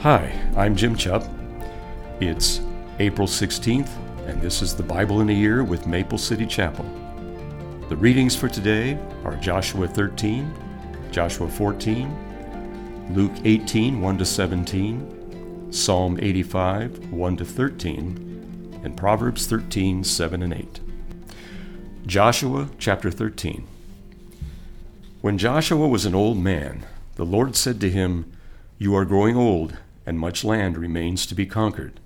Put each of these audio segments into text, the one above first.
Hi, I'm Jim Chupp. It's April 16th, and this is the Bible in a Year with Maple City Chapel. The readings for today are Joshua 13, Joshua 14, Luke 18, 1 to 17, Psalm 85, 1 to 13, and Proverbs 13, 7 and 8. Joshua chapter 13. When Joshua was an old man, the Lord said to him, You are growing old and much land remains to be conquered.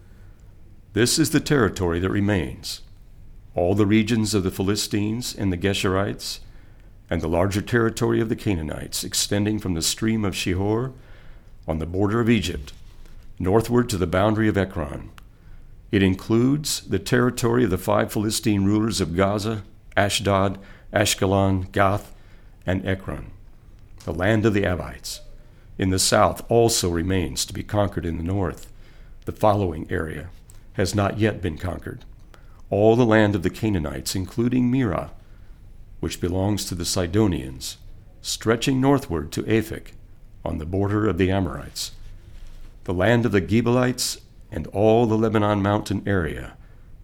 This is the territory that remains all the regions of the Philistines and the Geshurites, and the larger territory of the Canaanites, extending from the stream of Shihor on the border of Egypt, northward to the boundary of Ekron. It includes the territory of the five Philistine rulers of Gaza, Ashdod, Ashkelon, Gath, and Ekron, the land of the Avites in the south also remains to be conquered in the north. The following area has not yet been conquered. All the land of the Canaanites, including Mearah, which belongs to the Sidonians, stretching northward to Aphek, on the border of the Amorites. The land of the Gebalites and all the Lebanon mountain area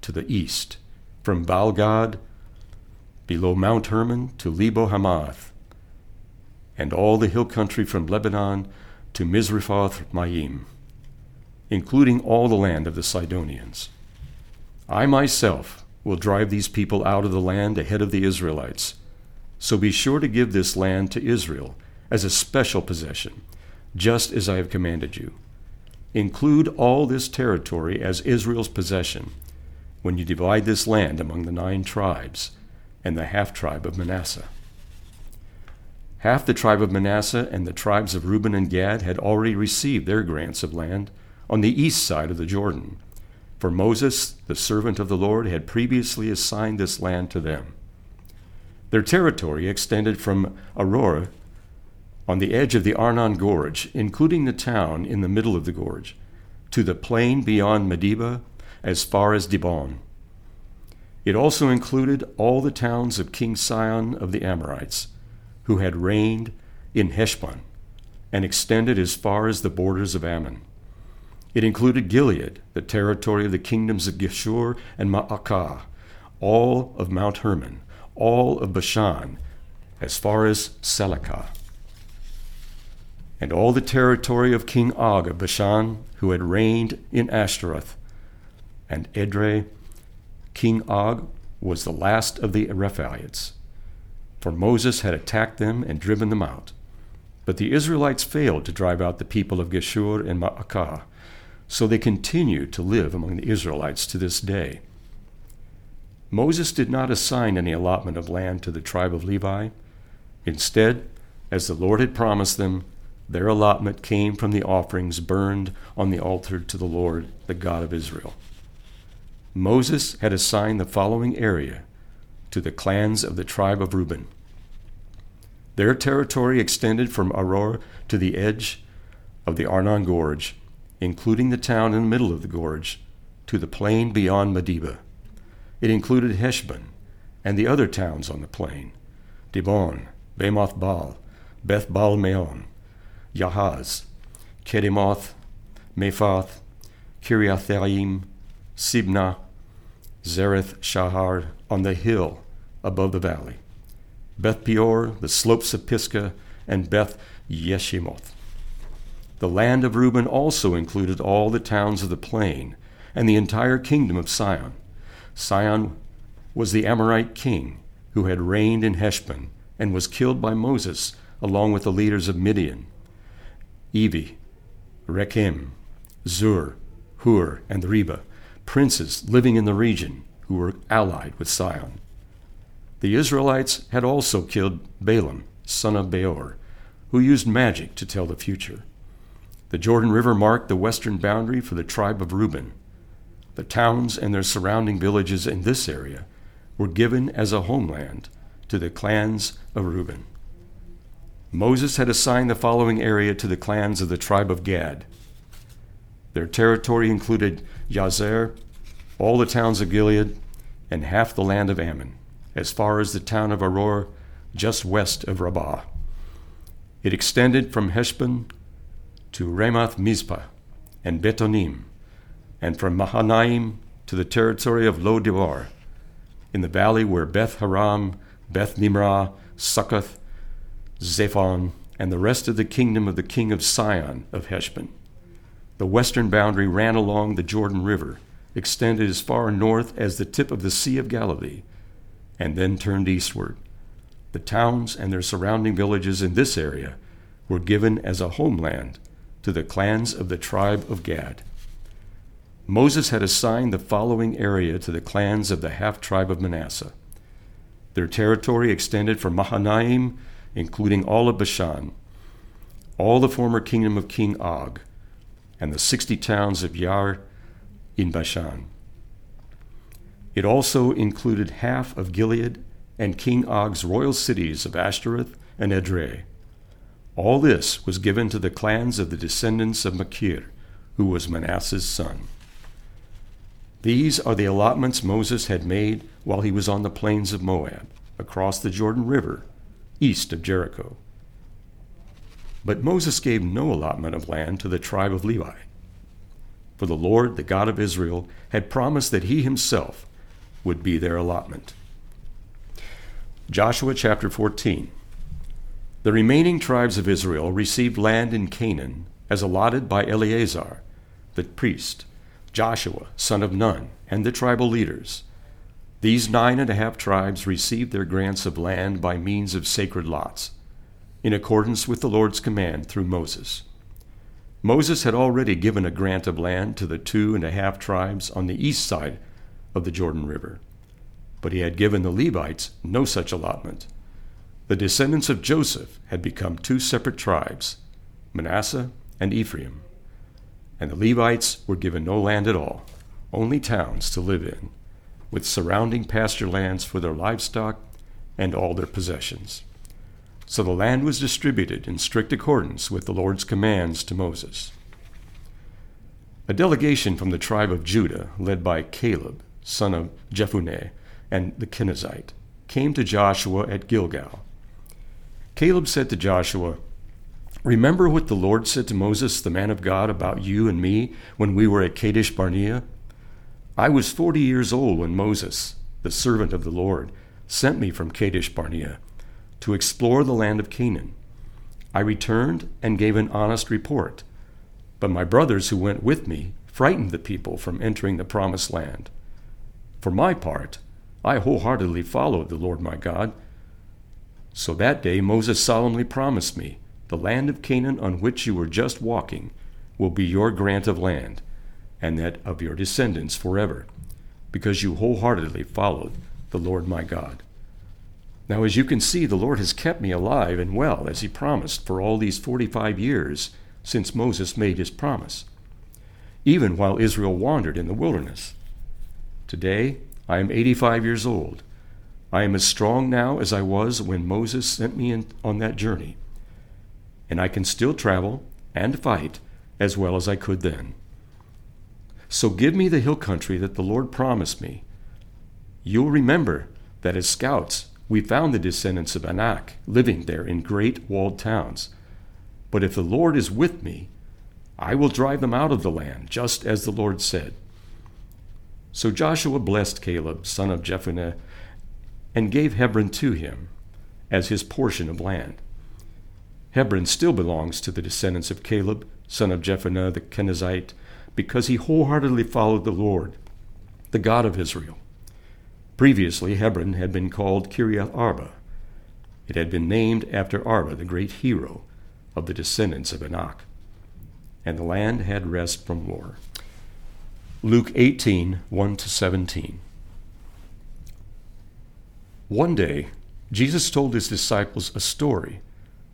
to the east, from Baalgad below Mount Hermon to Lebo Hamath, and all the hill country from Lebanon to Misrephoth Maim, including all the land of the Sidonians. I myself will drive these people out of the land ahead of the Israelites. So be sure to give this land to Israel as a special possession, just as I have commanded you. Include all this territory as Israel's possession when you divide this land among the nine tribes and the half tribe of Manasseh. Half the tribe of Manasseh and the tribes of Reuben and Gad had already received their grants of land on the east side of the Jordan, for Moses, the servant of the Lord, had previously assigned this land to them. Their territory extended from Aroer on the edge of the Arnon Gorge, including the town in the middle of the gorge, to the plain beyond Medeba as far as Dibon. It also included all the towns of King Sihon of the Amorites who had reigned in Heshbon and extended as far as the borders of Ammon. It included Gilead, the territory of the kingdoms of Geshur and Maacah, all of Mount Hermon, all of Bashan, as far as Salecah, and all the territory of King Og of Bashan, who had reigned in Ashtaroth, and Edrei. King Og was the last of the Rephaites for Moses had attacked them and driven them out. But the Israelites failed to drive out the people of Geshur and Maacah, so they continue to live among the Israelites to this day. Moses did not assign any allotment of land to the tribe of Levi. Instead, as the Lord had promised them, their allotment came from the offerings burned on the altar to the Lord, the God of Israel. Moses had assigned the following area to the clans of the tribe of Reuben. Their territory extended from Aroer to the edge of the Arnon Gorge, including the town in the middle of the gorge, to the plain beyond Medeba. It included Heshbon and the other towns on the plain Dibon, Bamoth Baal, Beth Baal Meon, Yahaz, Kedemoth, Mephath, Kiriathaim, Sibmah, Zareth Shahar on the hill above the valley, Beth Peor, the slopes of Pisgah, and Beth Yeshimoth. The land of Reuben also included all the towns of the plain and the entire kingdom of Sihon. Sihon was the Amorite king who had reigned in Heshbon and was killed by Moses along with the leaders of Midian, Evi, Rekem, Zur, Hur, and Reba princes living in the region who were allied with Sihon. The Israelites had also killed Balaam, son of Beor, who used magic to tell the future. The Jordan River marked the western boundary for the tribe of Reuben. The towns and their surrounding villages in this area were given as a homeland to the clans of Reuben. Moses had assigned the following area to the clans of the tribe of Gad their territory included Yazer, all the towns of Gilead, and half the land of Ammon, as far as the town of Aroer, just west of Rabbah. It extended from Heshbon to Ramoth Mizpah, and Betonim, and from Mahanaim to the territory of Lo Debar, in the valley where Beth Haram, Beth Nimrah, Succoth, Zephon, and the rest of the kingdom of the king of Sihon of Heshbon. The western boundary ran along the Jordan River, extended as far north as the tip of the Sea of Galilee, and then turned eastward. The towns and their surrounding villages in this area were given as a homeland to the clans of the tribe of Gad. Moses had assigned the following area to the clans of the half tribe of Manasseh. Their territory extended from Mahanaim, including all of Bashan, all the former kingdom of King Og, and the sixty towns of Yair in Bashan. It also included half of Gilead and King Og's royal cities of Ashtaroth and Edrei. All this was given to the clans of the descendants of Machir, who was Manasseh's son. These are the allotments Moses had made while he was on the plains of Moab, across the Jordan River, east of Jericho. But Moses gave no allotment of land to the tribe of Levi. For the Lord, the God of Israel, had promised that he himself would be their allotment. Joshua chapter 14. The remaining tribes of Israel received land in Canaan as allotted by Eleazar, the priest, Joshua, son of Nun, and the tribal leaders. These nine and a half tribes received their grants of land by means of sacred lots, in accordance with the Lord's command through Moses. Moses had already given a grant of land to the two and a half tribes on the east side of the Jordan River but he had given the Levites no such allotment. The descendants of Joseph had become two separate tribes, Manasseh and Ephraim. And the Levites were given no land at all, only towns to live in, with surrounding pasture lands for their livestock and all their possessions. So the land was distributed in strict accordance with the Lord's commands to Moses. A delegation from the tribe of Judah, led by Caleb, son of Jephunneh, and the Kenizzite, came to Joshua at Gilgal. Caleb said to Joshua, Remember what the Lord said to Moses, the man of God, about you and me when we were at Kadesh Barnea? I was forty years old when Moses, the servant of the Lord, sent me from Kadesh Barnea to explore the land of Canaan. I returned and gave an honest report, but my brothers who went with me frightened the people from entering the promised land. For my part, I wholeheartedly followed the Lord my God. So that day Moses solemnly promised me, The land of Canaan on which you were just walking will be your grant of land, and that of your descendants forever, because you wholeheartedly followed the Lord my God. Now, as you can see, the Lord has kept me alive and well, as he promised, for all these 45 years since Moses made his promise, even while Israel wandered in the wilderness. Today, I am 85 years old. I am as strong now as I was when Moses sent me in, on that journey. And I can still travel and fight as well as I could then. So give me the hill country that the Lord promised me. You'll remember that as scouts we found the descendants of Anak living there in great walled towns. But if the Lord is with me, I will drive them out of the land, just as the Lord said. So Joshua blessed Caleb, son of Jephunneh, and gave Hebron to him as his portion of land. Hebron still belongs to the descendants of Caleb, son of Jephunneh the Kenizzite, because he wholeheartedly followed the Lord, the God of Israel. Previously, Hebron had been called Kiriath Arba. It had been named after Arba, the great hero of the descendants of Anak. And the land had rest from war. Luke 18 1 to 17. One day, Jesus told his disciples a story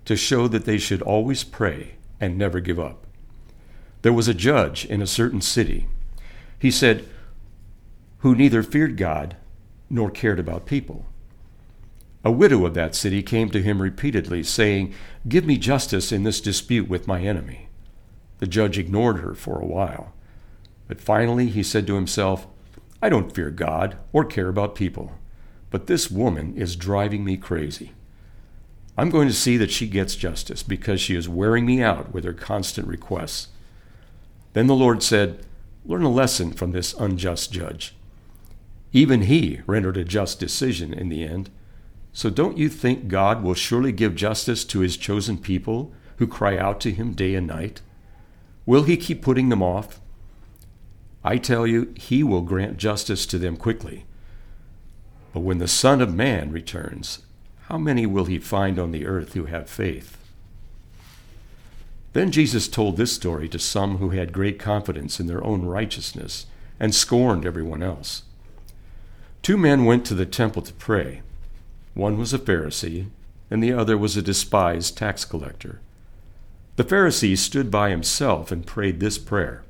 to show that they should always pray and never give up. There was a judge in a certain city. He said, who neither feared God nor cared about people. A widow of that city came to him repeatedly, saying, Give me justice in this dispute with my enemy. The judge ignored her for a while. But finally he said to himself, I don't fear God or care about people, but this woman is driving me crazy. I'm going to see that she gets justice because she is wearing me out with her constant requests. Then the Lord said, Learn a lesson from this unjust judge. Even he rendered a just decision in the end. So don't you think God will surely give justice to his chosen people who cry out to him day and night? Will he keep putting them off? I tell you, he will grant justice to them quickly. But when the Son of Man returns, how many will he find on the earth who have faith? Then Jesus told this story to some who had great confidence in their own righteousness and scorned everyone else. Two men went to the temple to pray. One was a Pharisee, and the other was a despised tax collector. The Pharisee stood by himself and prayed this prayer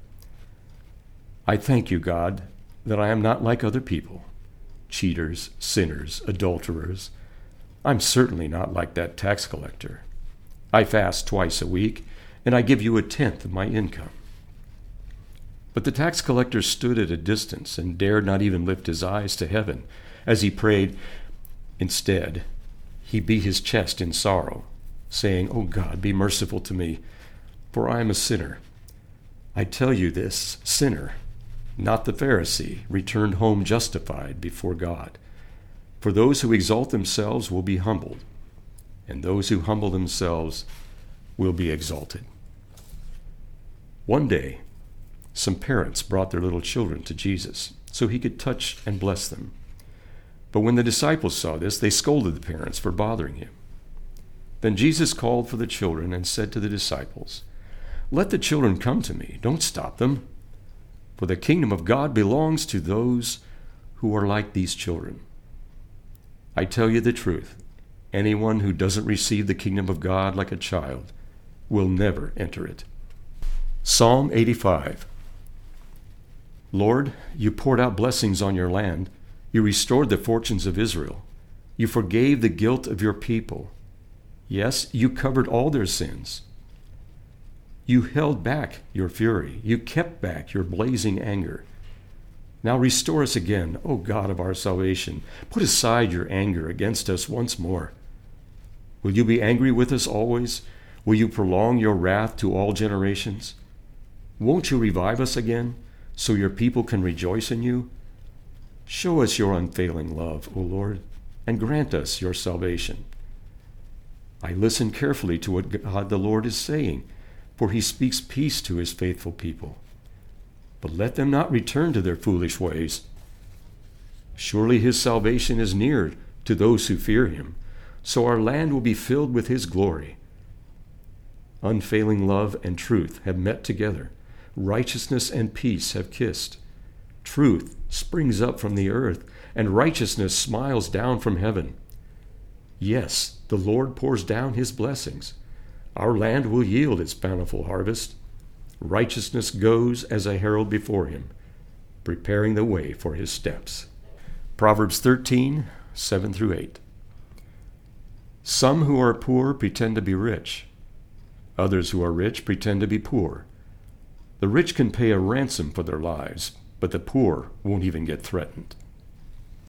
I thank you, God, that I am not like other people cheaters, sinners, adulterers. I'm certainly not like that tax collector. I fast twice a week and I give you a tenth of my income. But the tax collector stood at a distance and dared not even lift his eyes to heaven as he prayed. Instead, he beat his chest in sorrow, saying, O oh God, be merciful to me, for I am a sinner. I tell you this, sinner, not the Pharisee, returned home justified before God. For those who exalt themselves will be humbled, and those who humble themselves will be exalted. One day, some parents brought their little children to Jesus so he could touch and bless them. But when the disciples saw this, they scolded the parents for bothering him. Then Jesus called for the children and said to the disciples, Let the children come to me, don't stop them, for the kingdom of God belongs to those who are like these children. I tell you the truth anyone who doesn't receive the kingdom of God like a child will never enter it. Psalm 85 Lord, you poured out blessings on your land. You restored the fortunes of Israel. You forgave the guilt of your people. Yes, you covered all their sins. You held back your fury. You kept back your blazing anger. Now restore us again, O God of our salvation. Put aside your anger against us once more. Will you be angry with us always? Will you prolong your wrath to all generations? Won't you revive us again, so your people can rejoice in you? Show us your unfailing love, O Lord, and grant us your salvation. I listen carefully to what God the Lord is saying, for he speaks peace to his faithful people. But let them not return to their foolish ways. Surely his salvation is near to those who fear him, so our land will be filled with his glory. Unfailing love and truth have met together righteousness and peace have kissed. Truth springs up from the earth, and righteousness smiles down from heaven. Yes, the Lord pours down his blessings. Our land will yield its bountiful harvest. Righteousness goes as a herald before him, preparing the way for his steps. Proverbs 13, 7 through 8. Some who are poor pretend to be rich. Others who are rich pretend to be poor. The rich can pay a ransom for their lives, but the poor won't even get threatened.